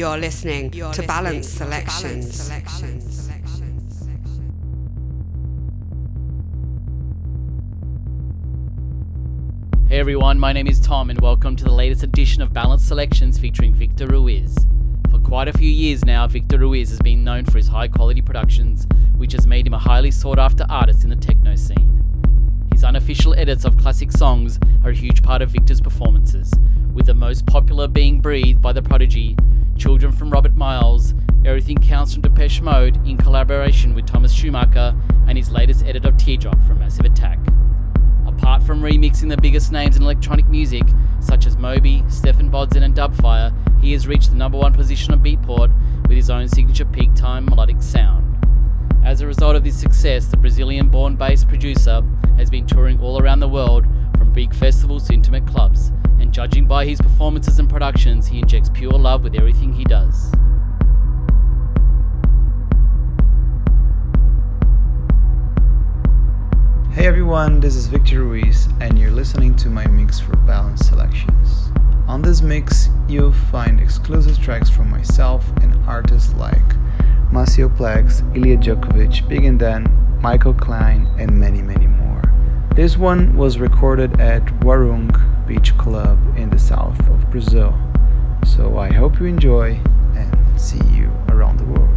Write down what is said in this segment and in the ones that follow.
You're listening You're to Balance Selections. Hey everyone, my name is Tom and welcome to the latest edition of Balance Selections featuring Victor Ruiz. For quite a few years now, Victor Ruiz has been known for his high quality productions, which has made him a highly sought after artist in the techno scene. His unofficial edits of classic songs are a huge part of Victor's performances, with the most popular being Breathe by The Prodigy, Children from Robert Miles, Everything Counts from Depeche Mode in collaboration with Thomas Schumacher, and his latest edit of Teardrop from Massive Attack. Apart from remixing the biggest names in electronic music, such as Moby, Stephan Bodzin, and Dubfire, he has reached the number one position on Beatport with his own signature peak time melodic sound. As a result of this success, the Brazilian born bass producer has been touring all around the world from big festivals to intimate clubs, and judging by his performances and productions, he injects pure love with everything he does. Hey everyone, this is Victor Ruiz, and you're listening to my mix for Balance Selections. On this mix, you'll find exclusive tracks from myself and artists like Maceo Plex, Ilija Djokovic, Big and Dan, Michael Klein, and many, many more. This one was recorded at Warung Beach Club in the south of Brazil. So I hope you enjoy and see you around the world.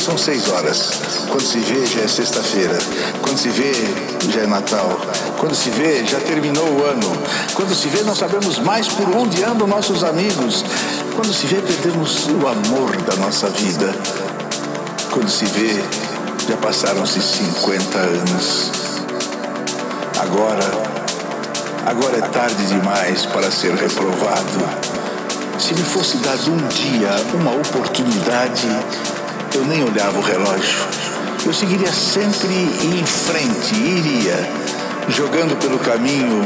São seis horas. Quando se vê, já é sexta-feira. Quando se vê, já é Natal. Quando se vê, já terminou o ano. Quando se vê, nós sabemos mais por onde andam nossos amigos. Quando se vê, perdemos o amor da nossa vida. Quando se vê, já passaram-se 50 anos. Agora, agora é tarde demais para ser reprovado. Se me fosse dado um dia, uma oportunidade, eu nem olhava o relógio. Eu seguiria sempre em frente, iria, jogando pelo caminho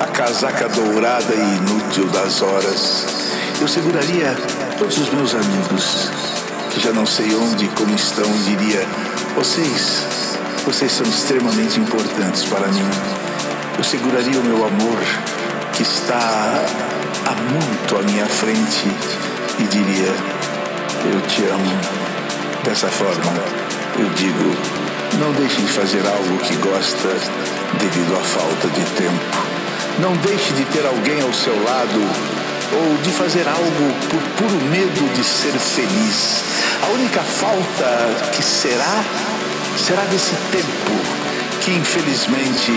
a casaca dourada e inútil das horas. Eu seguraria todos os meus amigos, que já não sei onde e como estão, e diria: vocês, vocês são extremamente importantes para mim. Eu seguraria o meu amor, que está há muito à minha frente, e diria: Eu te amo. Dessa forma, eu digo: não deixe de fazer algo que gosta devido à falta de tempo. Não deixe de ter alguém ao seu lado ou de fazer algo por puro medo de ser feliz. A única falta que será, será desse tempo que infelizmente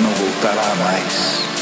não voltará mais.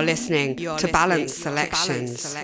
You're listening to Balance Selections.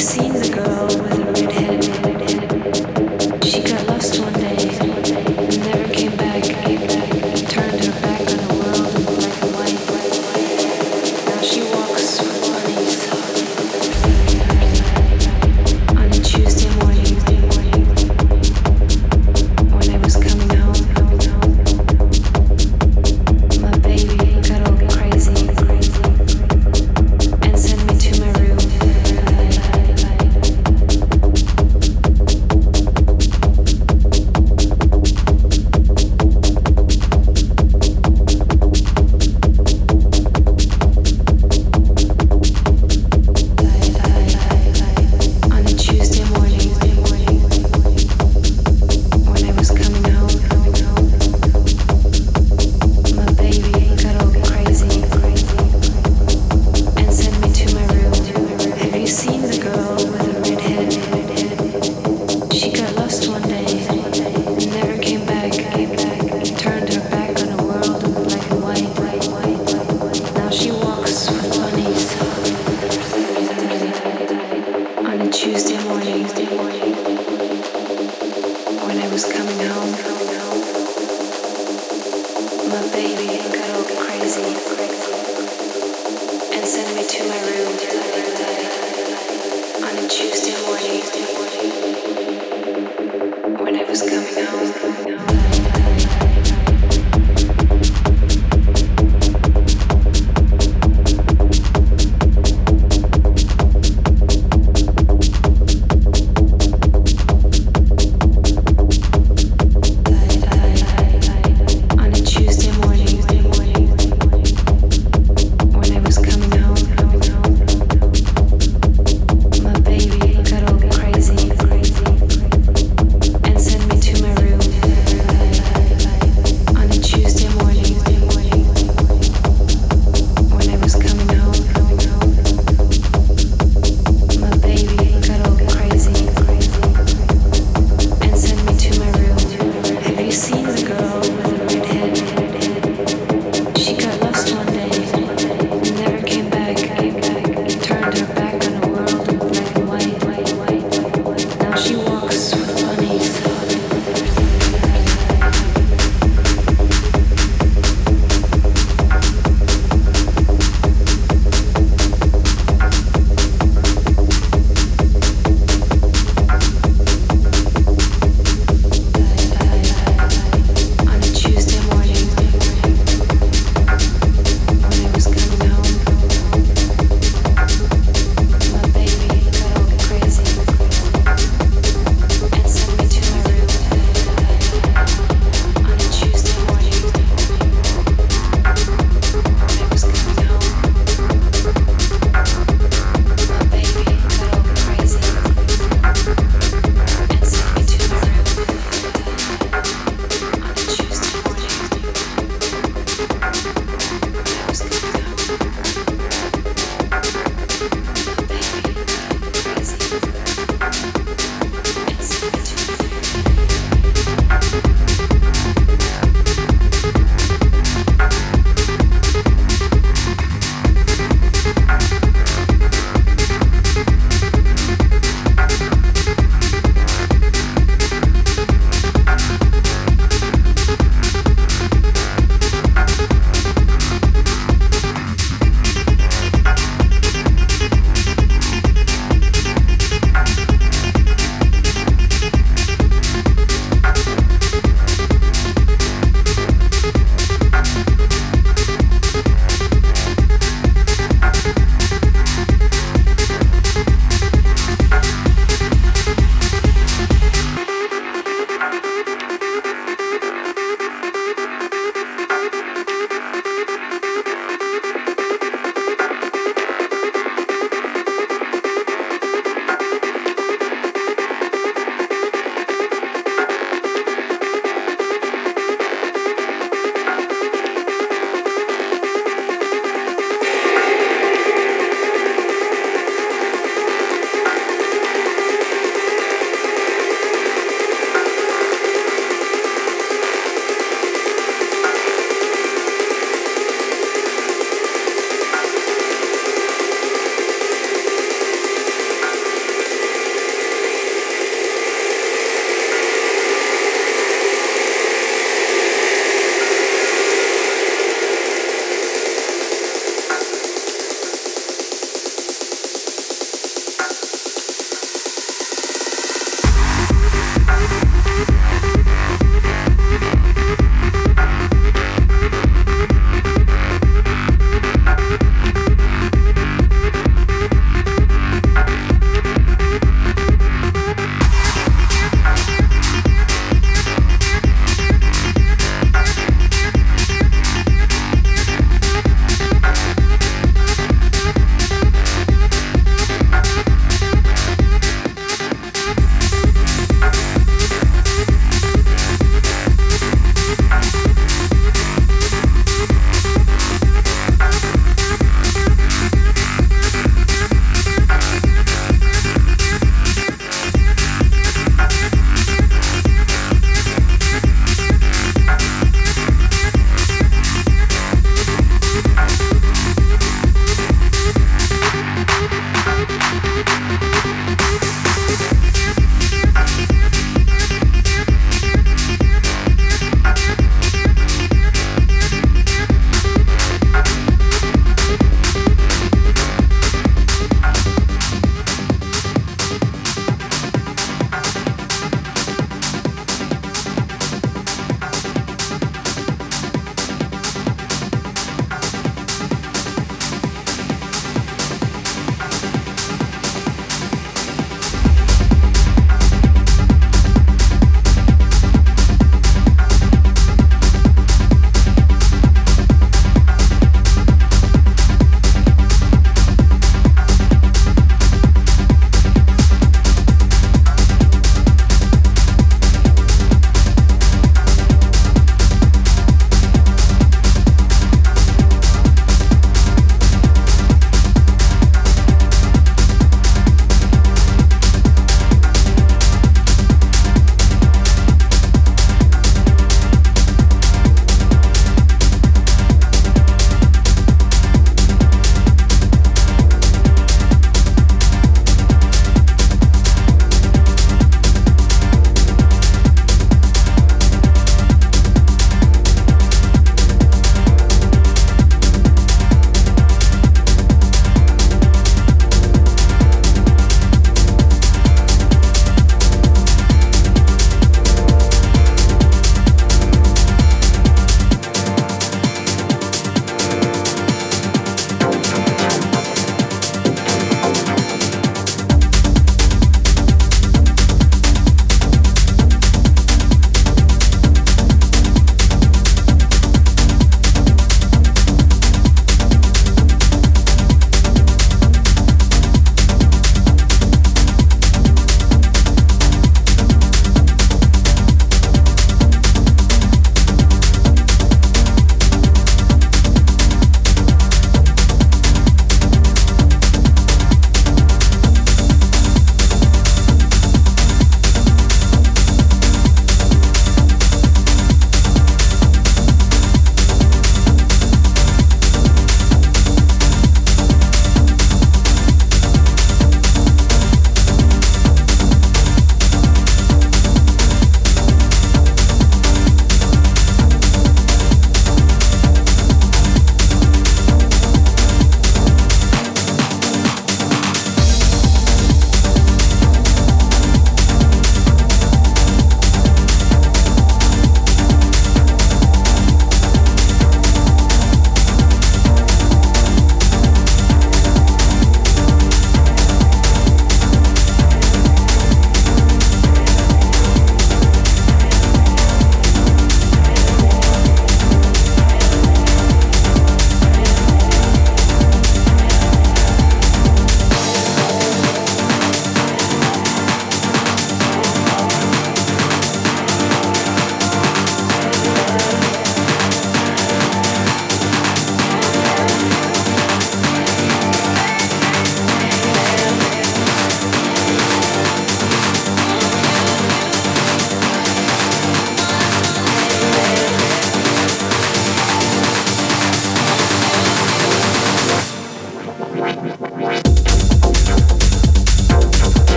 seen the girl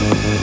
Thank